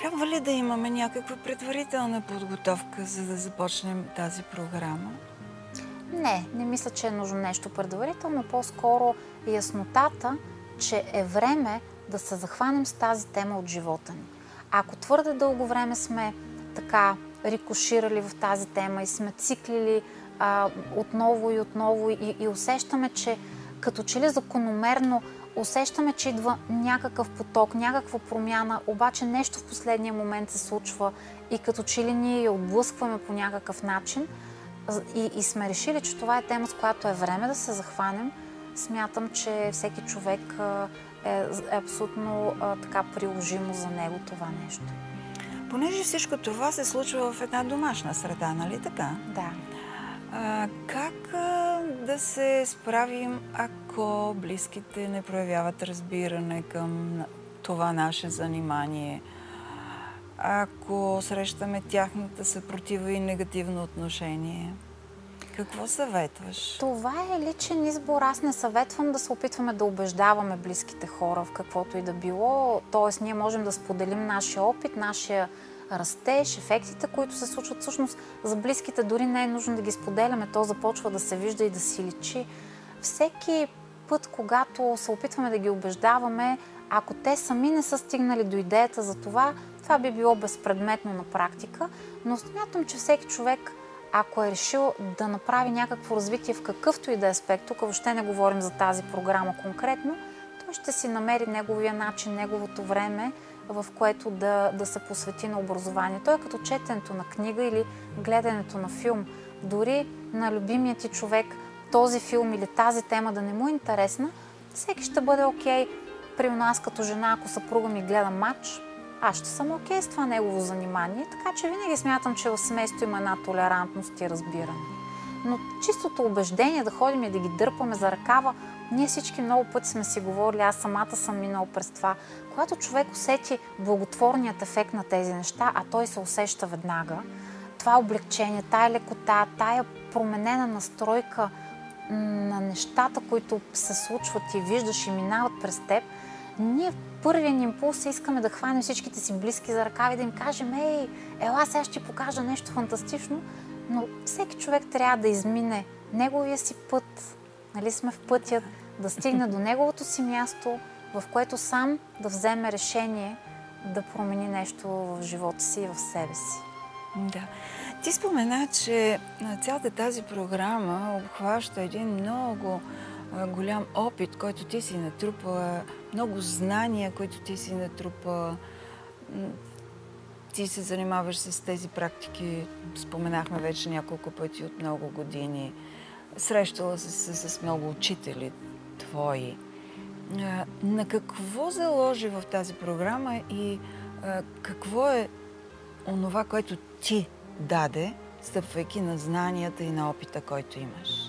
Трябва ли да имаме някаква предварителна подготовка, за да започнем тази програма? Не, не мисля, че е нужно нещо предварително. По-скоро яснотата, че е време да се захванем с тази тема от живота ни. Ако твърде дълго време сме така рикоширали в тази тема и сме циклили а, отново и отново и, и усещаме, че като че ли закономерно усещаме, че идва някакъв поток, някаква промяна, обаче нещо в последния момент се случва и като че ли ние я отблъскваме по някакъв начин и, и сме решили, че това е тема, с която е време да се захванем, смятам, че всеки човек е, е абсолютно а, така приложимо за него това нещо. Понеже всичко това се случва в една домашна среда, нали така? Да. А, как а, да се справим, ако близките не проявяват разбиране към това наше занимание? Ако срещаме тяхната съпротива и негативно отношение? Какво съветваш? Това е личен избор. Аз не съветвам да се опитваме да убеждаваме близките хора в каквото и да било. Тоест, ние можем да споделим нашия опит, нашия растеж, ефектите, които се случват. Всъщност, за близките дори не е нужно да ги споделяме. То започва да се вижда и да си личи. Всеки път, когато се опитваме да ги убеждаваме, ако те сами не са стигнали до идеята за това, това би било безпредметно на практика. Но смятам, че всеки човек ако е решил да направи някакво развитие в какъвто и да е аспект, тук въобще не говорим за тази програма конкретно, той ще си намери неговия начин, неговото време, в което да, да се посвети на образование. Той е като четенето на книга или гледането на филм. Дори на любимия ти човек този филм или тази тема да не му е интересна, всеки ще бъде окей. Okay. При нас като жена, ако съпруга ми гледа матч, аз ще съм окей с това негово занимание, така че винаги смятам, че в семейство има една толерантност и разбиране. Но чистото убеждение да ходим и да ги дърпаме за ръкава, ние всички много пъти сме си говорили, аз самата съм минал през това. Когато човек усети благотворният ефект на тези неща, а той се усеща веднага, това облегчение, тая лекота, тая променена настройка на нещата, които се случват и виждаш и минават през теб, ние първият импулс е искаме да хванем всичките си близки за ръкави, да им кажем, ей, ела, сега ще покажа нещо фантастично, но всеки човек трябва да измине неговия си път, нали сме в пътя, да стигне до неговото си място, в което сам да вземе решение да промени нещо в живота си и в себе си. Да. Ти спомена, че цялата тази програма обхваща един много голям опит, който ти си натрупала, много знания, които ти си натрупала. Ти се занимаваш с тези практики, споменахме вече няколко пъти от много години. Срещала се с, с много учители твои. На какво заложи в тази програма и какво е онова, което ти даде, стъпвайки на знанията и на опита, който имаш?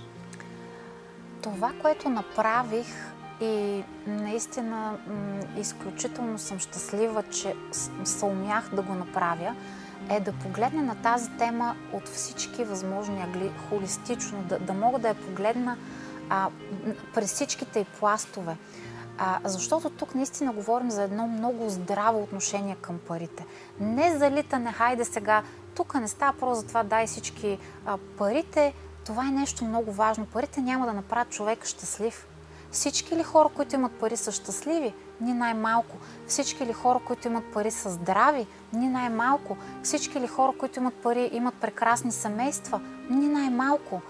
Това, което направих и наистина изключително съм щастлива, че се умях да го направя, е да погледна на тази тема от всички възможни агли, холистично, да, да мога да я погледна а, през всичките и пластове. А, защото тук наистина говорим за едно много здраво отношение към парите. Не залитане, хайде сега тук не става просто за това дай всички а, парите. Това е нещо много важно. Парите няма да направят човека щастлив. Всички ли хора, които имат пари, са щастливи? Ни най-малко. Всички ли хора, които имат пари, са здрави? Ни най-малко. Всички ли хора, които имат пари, имат прекрасни семейства? Ни най-малко.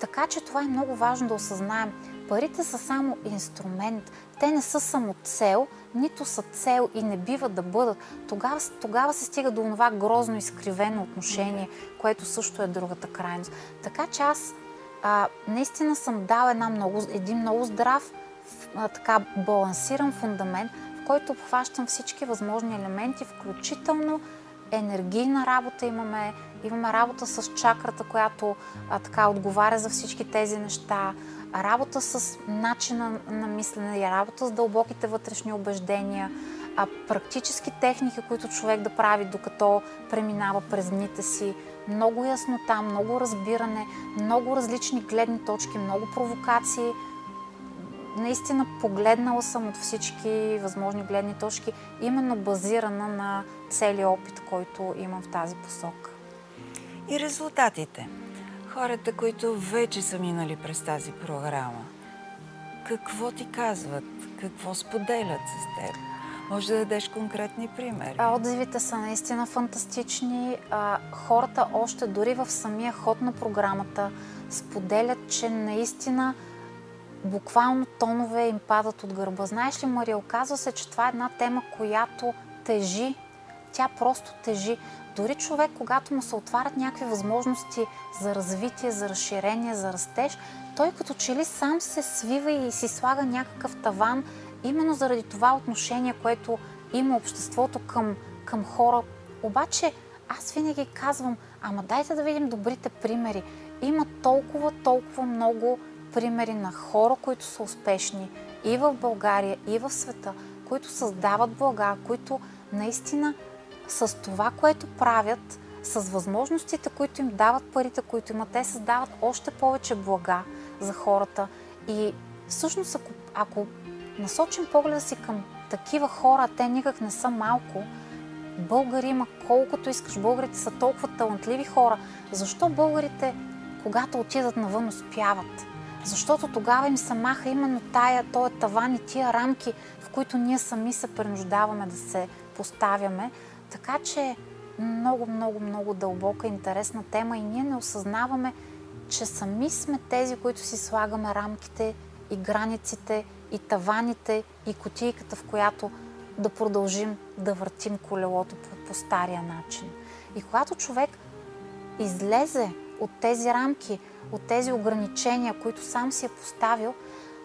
Така че това е много важно да осъзнаем. Парите са само инструмент. Те не са само цел, нито са цел и не бива да бъдат. Тогава, тогава се стига до това грозно изкривено отношение, което също е другата крайност. Така че аз а, наистина съм дал една много, един много здрав, а, така балансиран фундамент, в който обхващам всички възможни елементи, включително енергийна работа имаме, имаме работа с чакрата, която а, така отговаря за всички тези неща, работа с начина на мислене работа с дълбоките вътрешни убеждения, а практически техники, които човек да прави докато преминава през дните си, много яснота, много разбиране, много различни гледни точки, много провокации. Наистина погледнала съм от всички възможни гледни точки, именно базирана на целият опит, който имам в тази посока. И резултатите. Хората, които вече са минали през тази програма, какво ти казват? Какво споделят с теб? Може да дадеш конкретни примери. А, отзивите са наистина фантастични. А, хората още дори в самия ход на програмата споделят, че наистина буквално тонове им падат от гърба. Знаеш ли, Мария, оказва се, че това е една тема, която тежи. Тя просто тежи. Дори човек, когато му се отварят някакви възможности за развитие, за разширение, за растеж, той като че ли сам се свива и си слага някакъв таван, именно заради това отношение, което има обществото към, към хора. Обаче аз винаги казвам, ама дайте да видим добрите примери. Има толкова, толкова много примери на хора, които са успешни и в България, и в света, които създават блага, които наистина с това, което правят, с възможностите, които им дават парите, които имат, те създават още повече блага за хората. И всъщност, ако, ако насочим погледа си към такива хора, те никак не са малко, българи има колкото искаш. Българите са толкова талантливи хора. Защо българите, когато отидат навън, успяват? Защото тогава им се маха именно тая, този таван и тия рамки, в които ние сами се принуждаваме да се поставяме. Така че много, много, много дълбока, интересна тема и ние не осъзнаваме, че сами сме тези, които си слагаме рамките и границите и таваните и котийката, в която да продължим да въртим колелото по, по стария начин. И когато човек излезе от тези рамки, от тези ограничения, които сам си е поставил,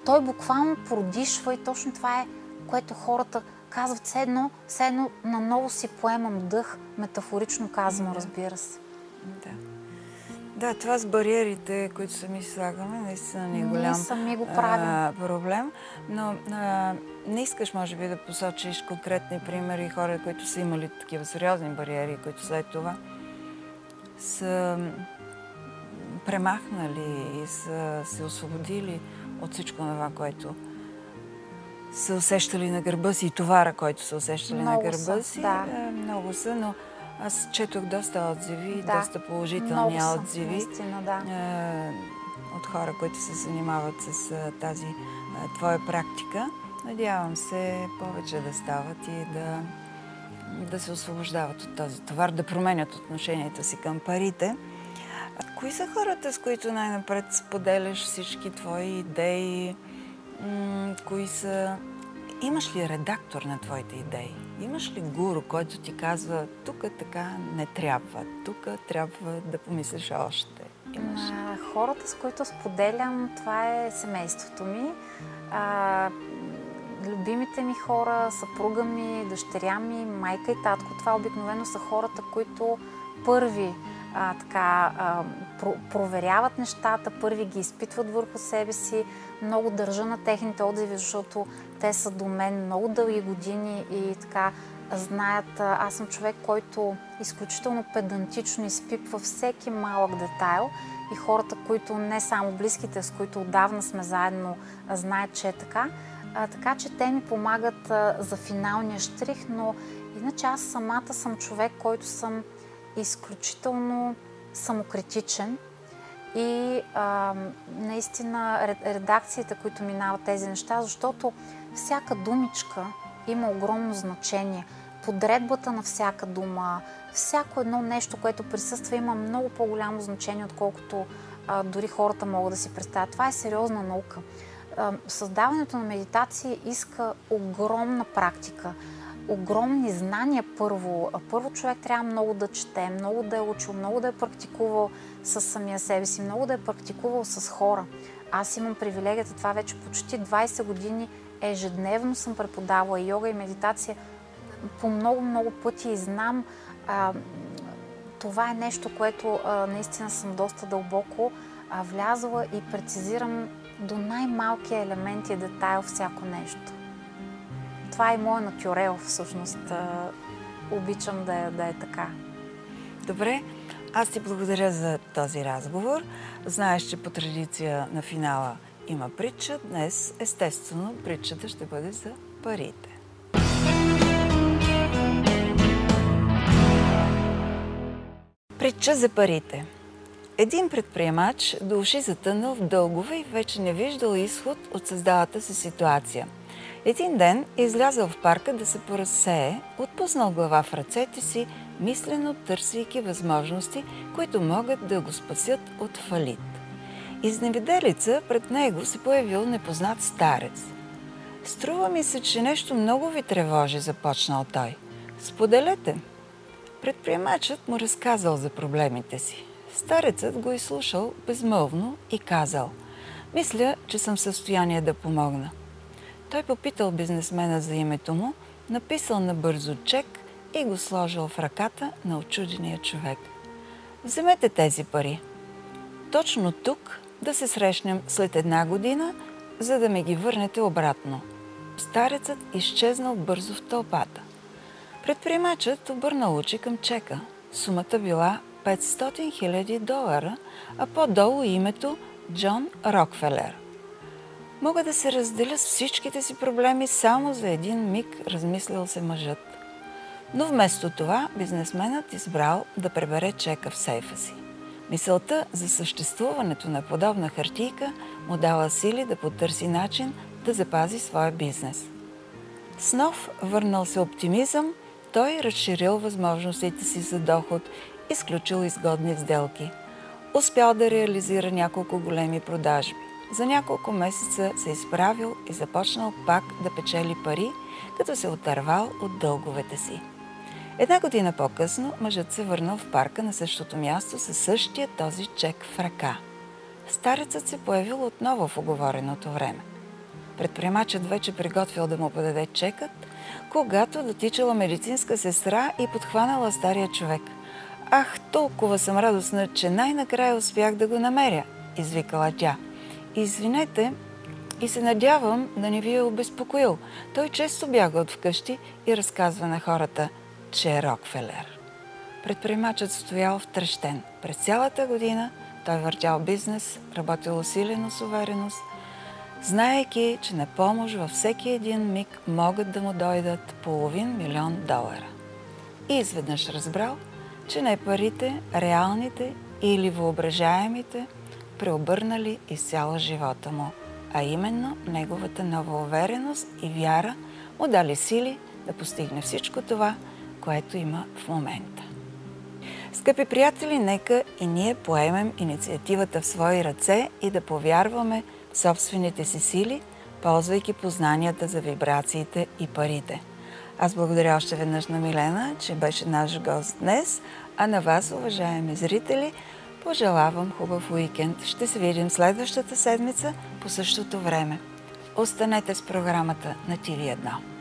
той буквално продишва и точно това е, което хората казват все едно, все едно наново си поемам дъх, метафорично казано, разбира се. Да. Да, това с бариерите, които сами слагаме, наистина не е голям Ние сами го правим. А, проблем. Но а, не искаш, може би, да посочиш конкретни примери хора, които са имали такива сериозни бариери, които след това са премахнали и са се освободили от всичко това, което са усещали на гърба си и товара, който са усещали много на гърба са, си. Да. Е, много са, но аз четох доста отзиви, да. доста положителни много отзиви. Наистина, да. Е, от хора, които се занимават с е, тази твоя практика. Надявам се повече да стават и да, да се освобождават от този товар, да променят отношението си към парите. А кои са хората, с които най-напред споделяш всички твои идеи? кои са... Имаш ли редактор на твоите идеи? Имаш ли гуру, който ти казва, тук така не трябва, тук трябва да помислиш още? Имаш а, хората, с които споделям, това е семейството ми. А, любимите ми хора, съпруга ми, дъщеря ми, майка и татко. Това обикновено са хората, които първи а, така, а, про- проверяват нещата, първи ги изпитват върху себе си. Много държа на техните отзиви, защото те са до мен много дълги години и така знаят. Аз съм човек, който изключително педантично изпипва всеки малък детайл и хората, които не само близките, с които отдавна сме заедно, знаят, че е така. А, така че те ми помагат а, за финалния штрих, но иначе аз самата съм човек, който съм изключително самокритичен и а, наистина редакциите, които минават тези неща, защото всяка думичка има огромно значение. Подредбата на всяка дума, всяко едно нещо, което присъства, има много по-голямо значение, отколкото а, дори хората могат да си представят. Това е сериозна наука. А, създаването на медитация иска огромна практика огромни знания първо. Първо човек трябва много да чете, много да е учил, много да е практикувал с самия себе си, много да е практикувал с хора. Аз имам привилегията, това вече почти 20 години ежедневно съм преподавала йога и медитация по много-много пъти и знам, а, това е нещо, което а, наистина съм доста дълбоко а, влязла и прецизирам до най-малкия елемент и детайл всяко нещо това е моят натюрел, всъщност. Обичам да е, да е така. Добре, аз ти благодаря за този разговор. Знаеш, че по традиция на финала има притча. Днес, естествено, притчата ще бъде за парите. Притча за парите. Един предприемач уши затънал в дългове и вече не виждал изход от създалата се ситуация – един ден е излязъл в парка да се поразсее, отпуснал глава в ръцете си, мислено търсейки възможности, които могат да го спасят от фалит. Изневиделица пред него се появил непознат старец. Струва ми се, че нещо много ви тревожи, започнал той. Споделете. Предприемачът му разказал за проблемите си. Старецът го изслушал безмълвно и казал Мисля, че съм в състояние да помогна. Той попитал бизнесмена за името му, написал набързо чек и го сложил в ръката на очудения човек. Вземете тези пари. Точно тук да се срещнем след една година, за да ме ги върнете обратно. Старецът изчезнал бързо в тълпата. Предприемачът обърнал очи към чека. Сумата била 500 000 долара, а по-долу името Джон Рокфелер – Мога да се разделя с всичките си проблеми само за един миг, размислил се мъжът. Но вместо това бизнесменът избрал да пребере чека в сейфа си. Мисълта за съществуването на подобна хартийка му дала сили да потърси начин да запази своя бизнес. С нов върнал се оптимизъм, той разширил възможностите си за доход, изключил изгодни сделки. Успял да реализира няколко големи продажби за няколко месеца се изправил и започнал пак да печели пари, като се отървал от дълговете си. Една година по-късно мъжът се върнал в парка на същото място със същия този чек в ръка. Старецът се появил отново в оговореното време. Предприемачът вече приготвил да му подаде чекът, когато дотичала медицинска сестра и подхванала стария човек. Ах, толкова съм радостна, че най-накрая успях да го намеря, извикала тя – Извинете и се надявам да не ви е обезпокоил. Той често бяга от вкъщи и разказва на хората, че е Рокфелер. Предприемачът стоял втрещен. През цялата година той въртял бизнес, работил усилено с увереност, знаеки, че на помощ във всеки един миг могат да му дойдат половин милион долара. И изведнъж разбрал, че не парите, реалните или въображаемите – преобърнали изцяло живота му, а именно неговата нова увереност и вяра му дали сили да постигне всичко това, което има в момента. Скъпи приятели, нека и ние поемем инициативата в свои ръце и да повярваме в собствените си сили, ползвайки познанията за вибрациите и парите. Аз благодаря още веднъж на Милена, че беше наш гост днес, а на вас, уважаеми зрители, Пожелавам хубав уикенд. Ще се видим следващата седмица по същото време. Останете с програмата на TV1.